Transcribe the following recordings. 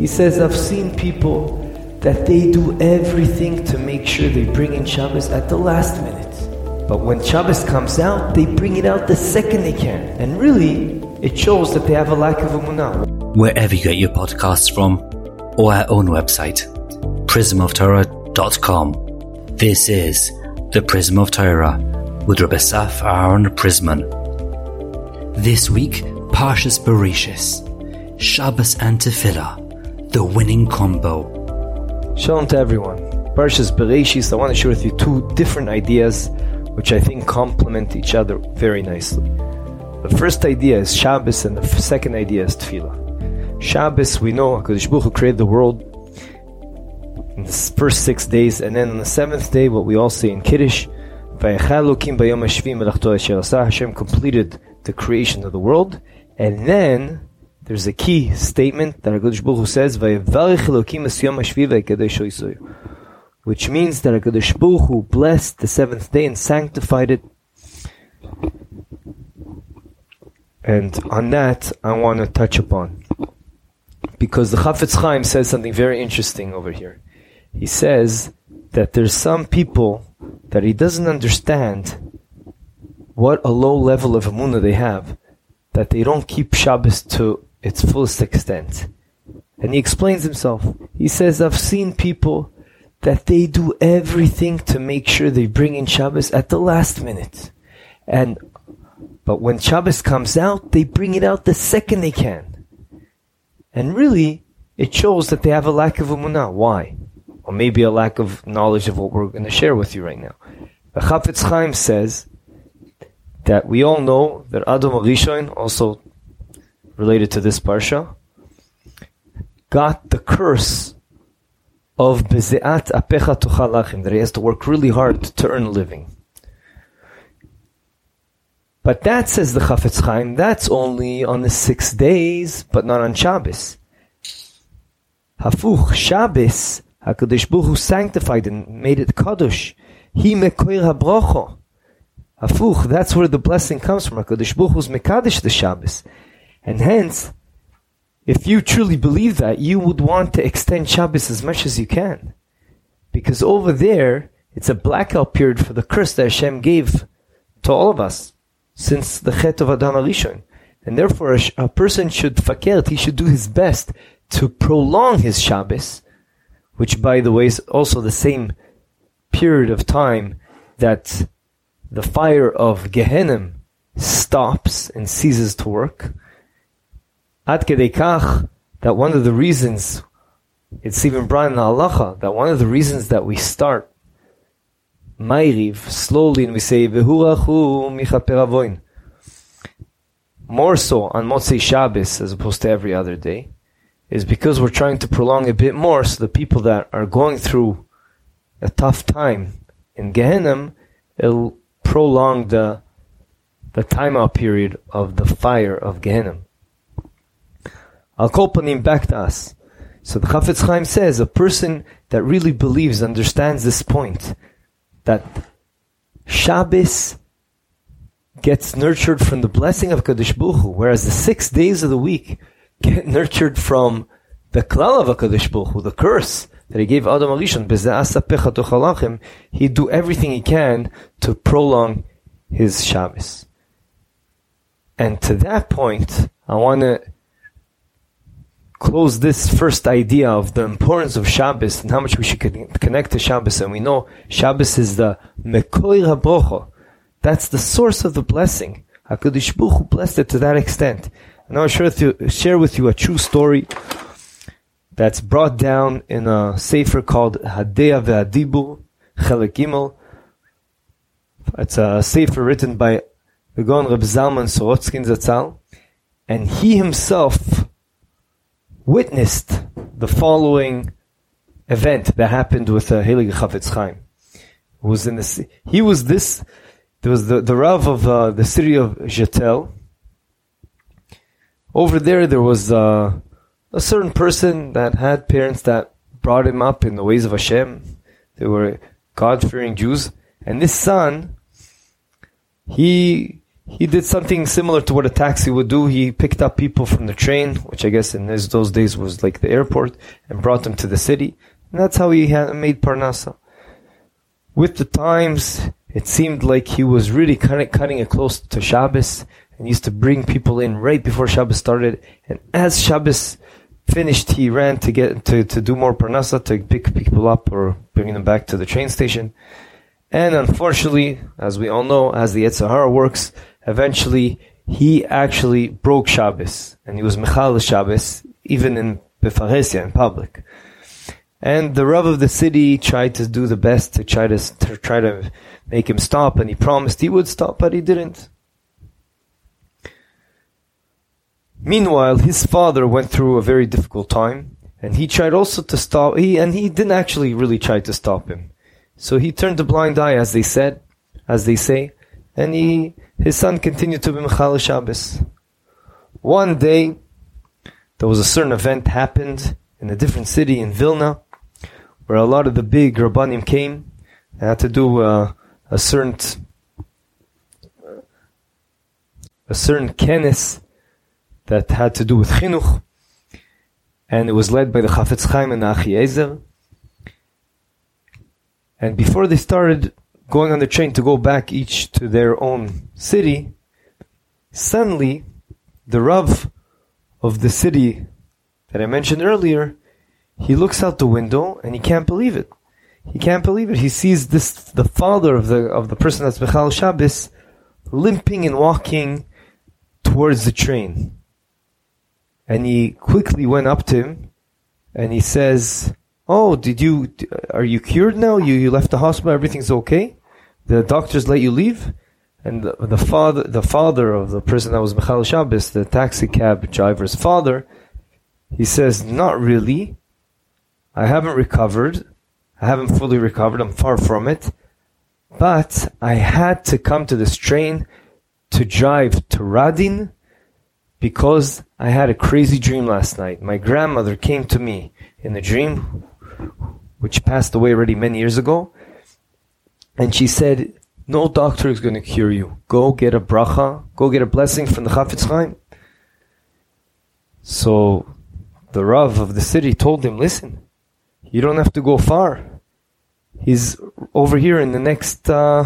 He says, I've seen people that they do everything to make sure they bring in Shabbos at the last minute. But when Shabbos comes out, they bring it out the second they can. And really, it shows that they have a lack of emunah. Wherever you get your podcasts from, or our own website, prismoftorah.com. This is the Prism of Torah with Rabbi Asaf Aaron Prisman. This week, Parshas Bereshis, Shabbos and Tefillah, the winning combo. Shalom to everyone. Parshas Bereshis, I want to share with you two different ideas which I think complement each other very nicely. The first idea is Shabbos and the second idea is Tefillah. Shabbos, we know HaKadosh Baruch Hu created the world in the first six days, and then on the seventh day, what we all say in Kiddush, Hashem completed the creation of the world, and then there's a key statement that HaKadosh Baruch Hu says, which means that HaKadosh Baruch Hu blessed the seventh day and sanctified it. And on that, I want to touch upon. Because the Chafetz Chaim says something very interesting over here. He says that there's some people that he doesn't understand what a low level of emunah they have, that they don't keep Shabbos to its fullest extent. And he explains himself. He says, I've seen people that they do everything to make sure they bring in Shabbos at the last minute. And, but when Shabbos comes out, they bring it out the second they can. And really, it shows that they have a lack of emunah. Why? Or maybe a lack of knowledge of what we're going to share with you right now. The Chafetz Chaim says that we all know that Adam Rishon, also related to this parsha, got the curse of bezeat apecha tuchalachim, that he has to work really hard to earn a living. But that says the Chafetz Chaim, that's only on the six days, but not on Shabbos. Hafuch, Shabbos, HaKadosh Baruch Hu sanctified and made it Kadosh. He mekoir habrocho. Hafuch, that's where the blessing comes from. HaKadosh Baruch Hu's mekadosh the Shabbos. And hence, if you truly believe that, you would want to extend Shabbos as much as you can. Because over there, it's a blackout period for the curse that Hashem gave to all of us since the Chet of Adam Arishon. And therefore, a, person should fakert, he should do his best to prolong his Shabbos, which by the way is also the same period of time that the fire of Gehenna stops and ceases to work. Ad kach, that one of the reasons, it's even brought in the halacha, that one of the reasons that we start Ma'iriv slowly and we say Vehurachu michaper more so on Motzei Shabbos as opposed to every other day, is because we're trying to prolong a bit more so the people that are going through a tough time in Gehenna, it'll prolong the the timeout period of the fire of Gehenna. Al Kolpanim back to us. So the Chafetz Chaim says a person that really believes, understands this point, that Shabbos gets nurtured from the blessing of Kadosh Baruch Hu, whereas the six days of the week get nurtured from the klal of Kadosh Baruch Hu, the curse that he gave Adam Arishon, he'd do everything he can to prolong his Shabbos. And to that point, I want to close this first idea of the importance of Shabbos and how much we should connect to Shabbos. And we know Shabbos is the Mekoir HaBrocho. That's the source of the blessing. HaKadosh Baruch Hu blessed it to that extent. And I'll share with, you, share with you a true story that's brought down in a sefer called HaDeah VeHaDibur, Chelek Gimel. It's a sefer written by the Gaon Reb Zalman Sorotzkin Zatzal. And he himself witnessed the following event that happened with uh, Heilige Chafetz Chaim. Was in the, he was this, there was the, the Rav of uh, the city of Jetel. Over there, there was uh, a certain person that had parents that brought him up in the ways of Hashem. They were God-fearing Jews. And this son, he, he did something similar to what a taxi would do. He picked up people from the train, which I guess in those, those days was like the airport, and brought them to the city. And that's how he had made Parnasa. With the times, it seemed like he was really kind of cutting it close to Shabbos, and used to bring people in right before Shabbos started. And as Shabbos finished, he ran to get to, to do more Parnasa, to pick people up or bring them back to the train station. And unfortunately, as we all know, as the Yetzer Hara works, eventually he actually broke Shabbos, and he was Michal Shabbos, even in Befaresia, in public. And the Rav of the city tried to do the best to try to, to try to make him stop, and he promised he would stop, but he didn't. Meanwhile, his father went through a very difficult time, and he tried also to stop. He and he didn't actually really try to stop him. So he turned a blind eye, as they said, as they say, and he his son continued to be Michal Shabbos. One day, there was a certain event happened in a different city in Vilna, where a lot of the big rabbanim came. They had to do uh, a certain a certain kenes that had to do with chinuch, and it was led by the Chafetz Chaim and the Achiezer. And before they started going on the train to go back each to their own city, suddenly the Rav of the city that I mentioned earlier, he looks out the window and he can't believe it. He can't believe it. He sees this the father of the of the person that's Michal Shabbos limping and walking towards the train. And he quickly went up to him and he says, Oh, did you, are you cured now? You, you left the hospital, everything's okay? The doctors let you leave? And the, the father, the father of the person that was Michal Shabbos, the taxi cab driver's father, he says, not really. I haven't recovered. I haven't fully recovered. I'm far from it. But I had to come to this train to drive to Radin because I had a crazy dream last night. My grandmother came to me in a dream, which passed away already many years ago, and she said, "No doctor is going to cure you. Go get a bracha. Go get a blessing from the Chafetz Chaim." So, the Rav of the city told him, "Listen, you don't have to go far. He's over here in the next." Uh,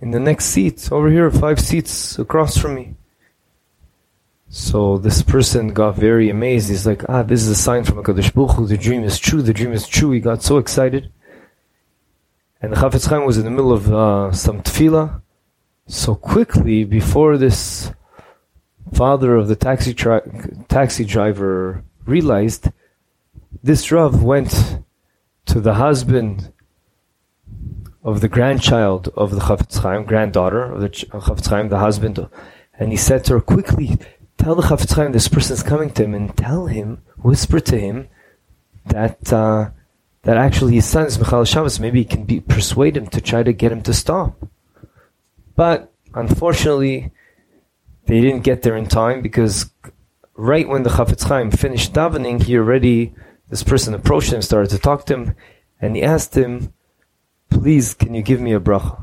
in the next seat, over here, five seats across from me. So this person got very amazed. He's like, ah, this is a sign from HaKadosh Baruch Hu. The dream is true. The dream is true. He got so excited. And the Chafetz Chaim was in the middle of uh, some tefillah. So quickly, before this father of the taxi, tri- taxi driver realized, this Rav went to the husband of the grandchild of the Chafetz Chaim, granddaughter of the Chafetz Chaim, the husband, and he said to her, quickly, tell the Chafetz Chaim this person is coming to him and tell him, whisper to him that uh, that actually his son is Michal Shabbos. Maybe he can be, persuade him to try to get him to stop. But unfortunately, they didn't get there in time because right when the Chafetz Chaim finished davening, he already this person approached him, started to talk to him, and he asked him, "Please, can you give me a bracha?"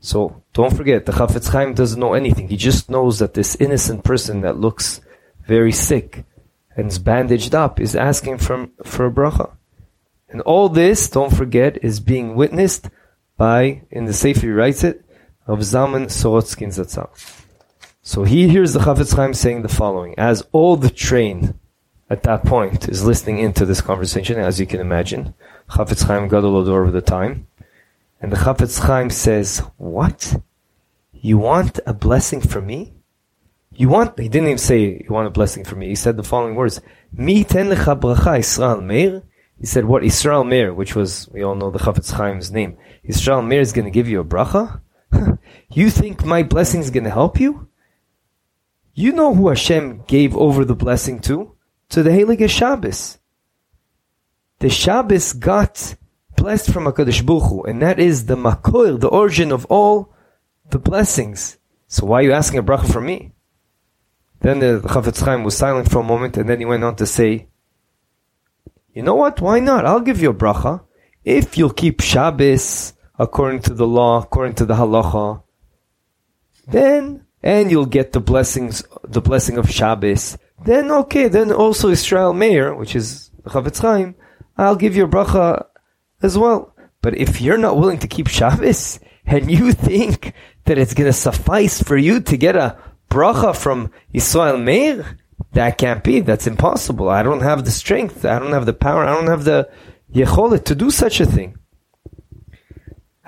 So don't forget, the Chafetz Chaim doesn't know anything. He just knows that this innocent person that looks very sick and is bandaged up is asking for, for a bracha. And all this, don't forget, is being witnessed by, in the Sefer writes it, of Zalman Sorotzkin Zatzal. So he hears the Chafetz Chaim saying the following, as all the train at that point is listening into this conversation, as you can imagine, Chafetz Chaim Gadol over the time, and the Chafetz Chaim says, What? You want a blessing from me? You want, he didn't even say, You want a blessing from me. He said the following words, Mi ten lecha bracha Israel Meir. He said, What? Israel Mir, which was, we all know the Chafetz Chaim's name. Israel Mir is going to give you a bracha? you think my blessing is going to help you? You know who Hashem gave over the blessing to? To the Heilige Shabbos. The Shabbos got blessed from HaKadosh Baruch Hu, and that is the makoil, the origin of all the blessings. So why are you asking a bracha from me? Then the, Chafetz Chaim was silent for a moment, and then he went on to say, you know what, why not? I'll give you a bracha. If you'll keep Shabbos according to the law, according to the halacha, then, and you'll get the blessings, the blessing of Shabbos, then okay, then also Israel Meir, which is Chafetz Chaim, I'll give you a bracha as well. But if you're not willing to keep Shabbos, and you think that it's going to suffice for you to get a bracha from Israel Meir, that can't be. That's impossible. I don't have the strength. I don't have the power. I don't have the yecholet to do such a thing.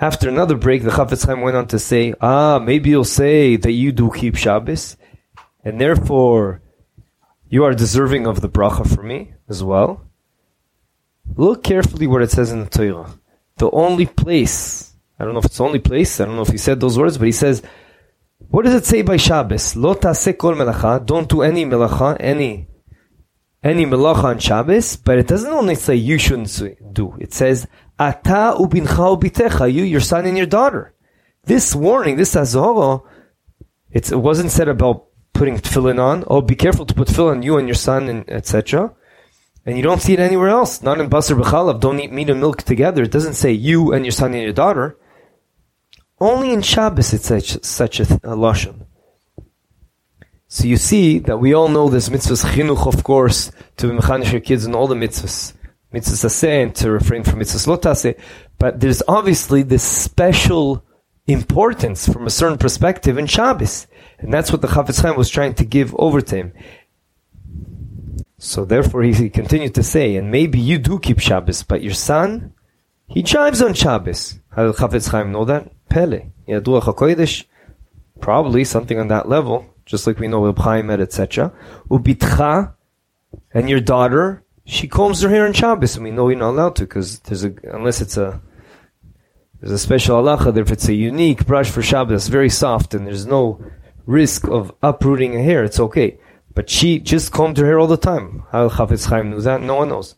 After another break, the Chafetz Chaim went on to say, ah, maybe you'll say that you do keep Shabbos, and therefore you are deserving of the bracha for me as well. Look carefully what it says in the Torah. The only place, I don't know if it's the only place, I don't know if he said those words, but he says, what does it say by Shabbos? Lo taseh kol melacha, don't do any melacha, any any melacha on Shabbos, but it doesn't only say you shouldn't do. It says ata ubincha ubitecha, you, your son and your daughter. This warning, this azora, it wasn't said about putting tefillin on. Oh, be careful to put tefillin on you and your son, and etc. And you don't see it anywhere else. Not in Basar B'chalav. Don't eat meat and milk together. It doesn't say you and your son and your daughter. Only in Shabbos it's such, such a, a lashon. So you see that we all know this mitzvahs chinuch, of course, to be mechanish your kids and all the mitzvahs. Mitzvahs aseh and to refrain from mitzvahs lotase. But there's obviously this special importance from a certain perspective in Shabbos. And that's what the Chafetz Chaim was trying to give over to him. So therefore he continued to say, and maybe you do keep Shabbos, but your son, he chives on Shabbos. How did Chafetz Chaim know that? Pele. Probably something on that level just like we know with Chaim etc. Ubitcha, and your daughter, she combs her hair on Shabbos, and we know you're not allowed to because there's a unless it's a there's a special halacha that if it's a unique brush for Shabbos, very soft, and there's no risk of uprooting a hair, it's okay. But she just combed her hair all the time. How Chafetz Chaim knew that? No one knows.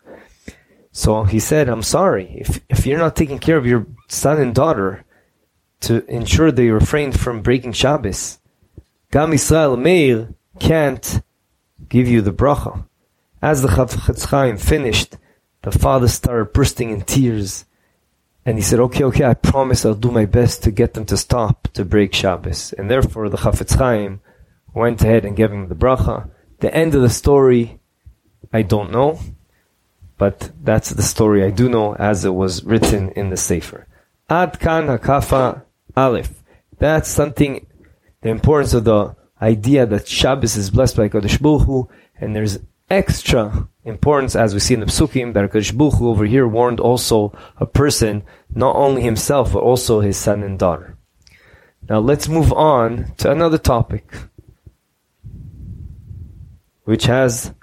So he said, I'm sorry. If, if you're not taking care of your son and daughter to ensure they refrain from breaking Shabbos, Gam Israel Meir can't give you the bracha. As the Chafetz Chaim finished, the father started bursting in tears. And he said, okay, okay, I promise I'll do my best to get them to stop to break Shabbos. And therefore the Chafetz Chaim went ahead and gave him the bracha. The end of the story, I don't know. But that's the story I do know as it was written in the Sefer. Ad kan hakafa aleph. That's something the importance of the idea that Shabbos is blessed by Kadosh Baruch and there's extra importance, as we see in the Psukim, that Kadosh Baruch over here warned also a person, not only himself, but also his son and daughter. Now let's move on to another topic, which has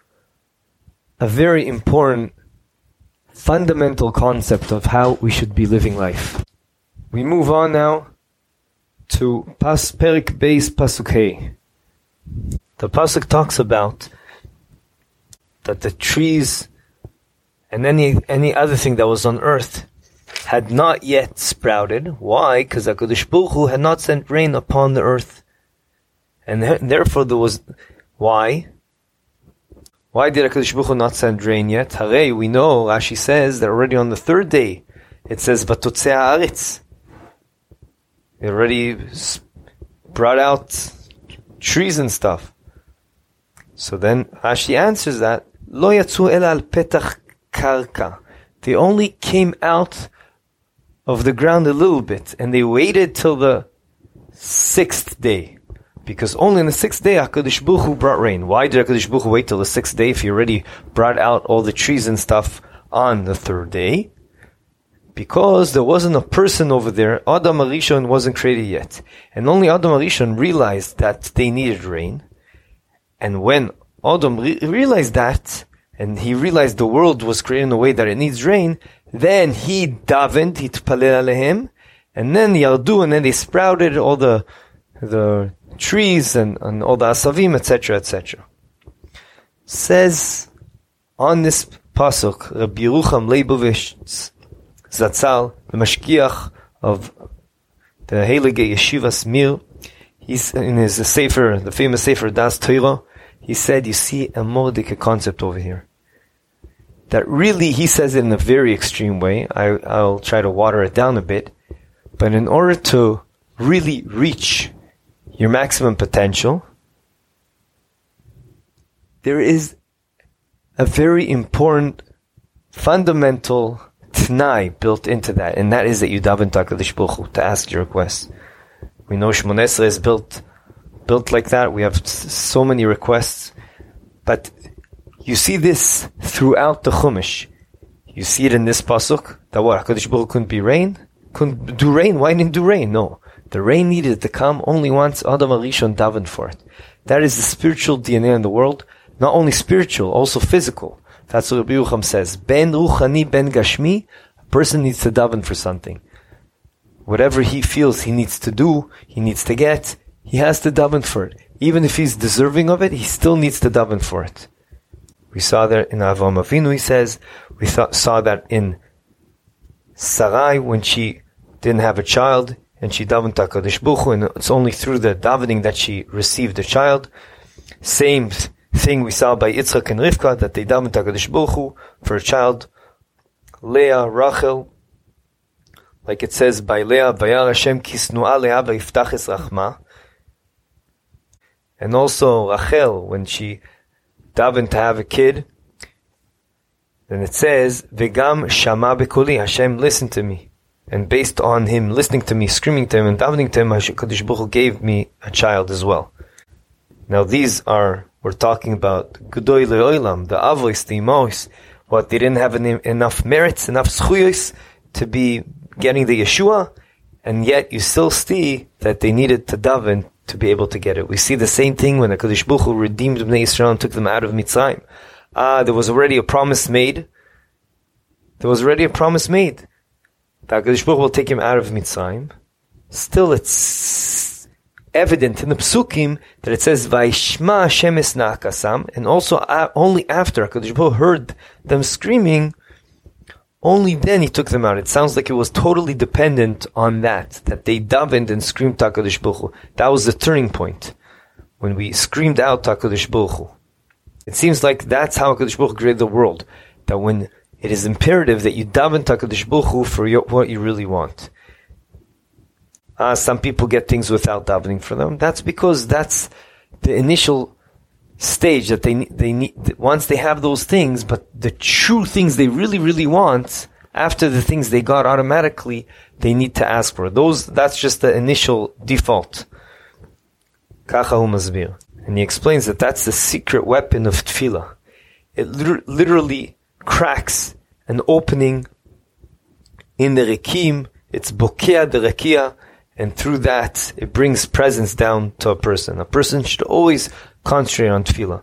a very important fundamental concept of how we should be living life. We move on now to Pas Perik Beis Pasuk The pasuk talks about that the trees and any any other thing that was on earth had not yet sprouted. Why? Because Hakadosh Baruch Hu had not sent rain upon the earth, and therefore there was why. Why did Hakadosh Baruch Hu not send rain yet? Hare, we know. Rashi says that already on the third day, it says "Vatotzei haaretz." It already brought out trees and stuff. So then Rashi answers that, Lo yatsu el al petach karka. They only came out of the ground a little bit, and they waited till the sixth day. Because only on the sixth day HaKadosh Baruch Hu brought rain. Why did HaKadosh Baruch Hu wait till the sixth day if he already brought out all the trees and stuff on the third day? Because there wasn't a person over there. Adam Arishon wasn't created yet. And only Adam Arishon realized that they needed rain. And when Adam re- realized that, and he realized the world was created in a way that it needs rain, then he davened, he tpalel alehem, and then yardu, and then they sprouted all the, the trees and, and all the asavim, etc., etc. Says on this pasuk, Rabbi Yerucham Leibovitz Zatzal, the Mashgiach of the Heilige Yeshiva Mir, he's in his Sefer, the famous Sefer Das Torah, he said, you see a Mordecai concept over here. That really, he says it in a very extreme way. I, I'll try to water it down a bit. But in order to really reach your maximum potential, there is a very important fundamental t'nai built into that, and that is that you daven Takadish Baruch to ask your request. We know Shemon Esrei is built built like that. We have so many requests, but you see this throughout the Chumash. You see it in this pasuk that what Hakadosh Baruch couldn't be rain, couldn't do rain. Why didn't do rain? No, the rain needed to come only once Adam Arishon davened for it. That is the spiritual DNA in the world. Not only spiritual, also physical. That's what Rabbi Yerucham says. Ben ruchani, ben gashmi. A person needs to daven for something. Whatever he feels he needs to do, he needs to get, he has to daven for it. Even if he's deserving of it, he still needs to daven for it. We saw that in Avraham Avinu, he says. We saw that in Sarai when she didn't have a child and she davened to HaKadosh Baruch and it's only through the davening that she received a child. Same thing we saw by Yitzchak and Rivka that they davened HaKadosh Baruch for a child. Leah, Rachel, like it says by Leah, Vayar Hashem kisnu'a Leah v'yiftach es rachma. And also Rachel, when she davened to have a kid, then it says, V'gam shama bekoli, Hashem listened to me. And based on him listening to me, screaming to him, and davening to him, Kadosh Baruch gave me a child as well. Now these are, we're talking about G'doy Le'olam, the Avois, the Imois, what, they didn't have enough merits, enough schuyos to be getting the Yeshua, and yet you still see that they needed to daven to be able to get it. We see the same thing when the Kadosh Baruch Hu redeemed Bnei Israel and took them out of Mitzrayim. Ah, there was already a promise made. There was already a promise made. That Kadosh Baruch will take him out of Mitzrayim. Still, it's evident in the Psukim that it says, Vaishma Hashem Nakasam, and also uh, only after Kadosh Baruch heard them screaming, only then he took them out. It sounds like it was totally dependent on that, that they davened and screamed Takadish Baruch That was the turning point. When we screamed out Takadish Baruch It seems like that's how Takadish Baruch created the world. That when it is imperative that you daven Takadish Baruch for your, what you really want. Uh, some people get things without davening for them. That's because that's the initial stage that they they need once they have those things, but the true things they really really want after the things they got automatically, they need to ask for those. That's just the initial default. And he explains that that's the secret weapon of tefillah. It literally cracks an opening in the rekim. It's bokeh the rekia, and through that it brings presence down to a person. A person should always concentrate on tefillah.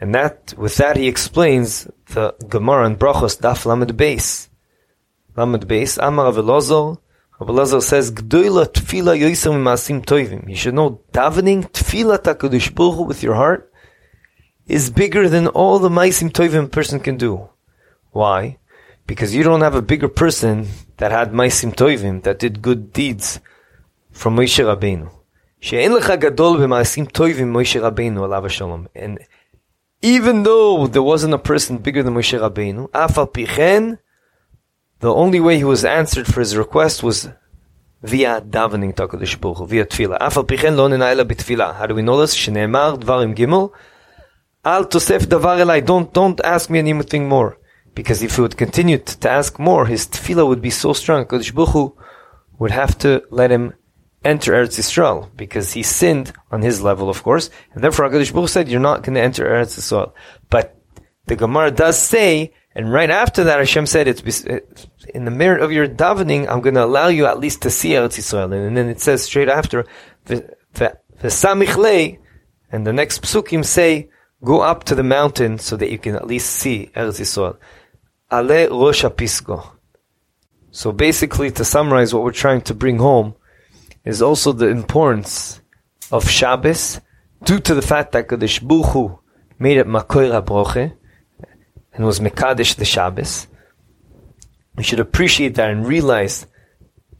And that, with that, he explains the Gemara and Brachos Daf Lamed Beis. Lamed Beis, Amar Avelozor, Avelozor says, Gdoila tefillah yoisem maasim toivim. You should know, davening tefillah takadosh baruch with your heart is bigger than all the maasim toivim a person can do. Why? Because you don't have a bigger person that had maisim toivim, that did good deeds from Moshe Rabbeinu. She'en lecha gadol b'maisim toivim Moshe Rabbeinu alav shalom. And even though there wasn't a person bigger than Moshe Rabbeinu, afal pichen, the only way he was answered for his request was via davening Takadish Baruch via tefillah. Afal pichen lo nenaela b'tefillah. How do we know this? She'ne'emar dvarim gimel. Al tosef davar elai. Don't, don't ask me anything more. Because if he would continue to ask more, his tefillah would be so strong. HaKadosh Baruch Hu would have to let him enter Eretz Yisrael because he sinned on his level, of course, and therefore Hakadosh Baruch said, "You're not going to enter Eretz Yisrael." But the Gemara does say, and right after that, Hashem said, "It's uh, in the merit of your davening, I'm going to allow you at least to see Eretz Yisrael." And then it says straight after, "The samichlei," and the next psukim say, "Go up to the mountain so that you can at least see Eretz Yisrael." Ale Rosh. So basically, to summarize what we're trying to bring home is also the importance of Shabbos due to the fact that Kadosh Baruch made it Makoir HaBroche and was Mekadesh the Shabbos. We should appreciate that and realize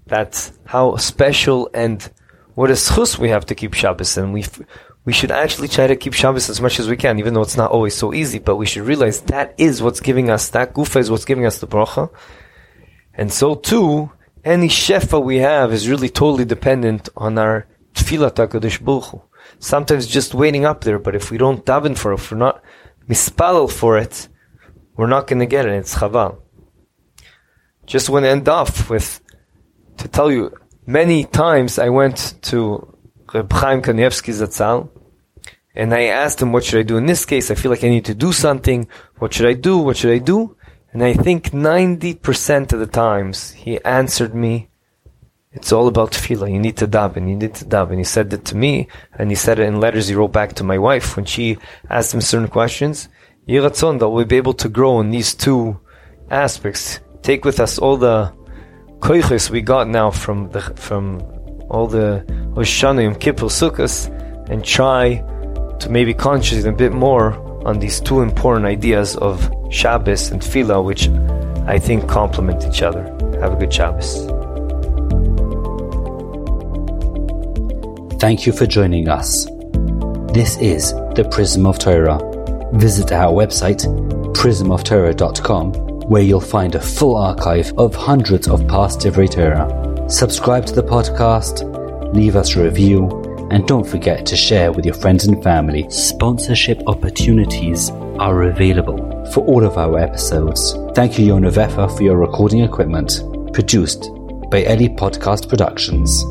that how special and what a schus we have to keep Shabbos and we we should actually try to keep Shabbos as much as we can, even though it's not always so easy, but we should realize that is what's giving us, that gufa is what's giving us the bracha. And so too, any shefa we have is really totally dependent on our tefillah HaKadosh Baruch. Sometimes just waiting up there, but if we don't daven for it, if we're not mispalel for it, we're not going to get it. It's chaval. Just want to end off with, to tell you, many times I went to Reb Chaim Kanievsky Zatzal, and I asked him, what should I do in this case? I feel like I need to do something. What should I do? What should I do? And I think 90% of the times he answered me, it's all about tefillah. You need to daven. You need to daven. He said that to me, and he said it in letters he wrote back to my wife when she asked him certain questions. Yiratzon, that we'll be able to grow in these two aspects. Take with us all the koiches we got now from the from all the Hoshanim, Kippur, Sukkot, and try to maybe concentrate a bit more on these two important ideas of Shabbos and Tefillah, which I think complement each other. Have a good Shabbos. Thank you for joining us. This is the Prism of Torah. Visit our website, prismoftorah.com, where you'll find a full archive of hundreds of past Divrei Torah. Subscribe to the podcast, leave us a review, and don't forget to share with your friends and family. Sponsorship opportunities are available for all of our episodes. Thank you, Yona Vefa, for your recording equipment. Produced by Ellie Podcast Productions.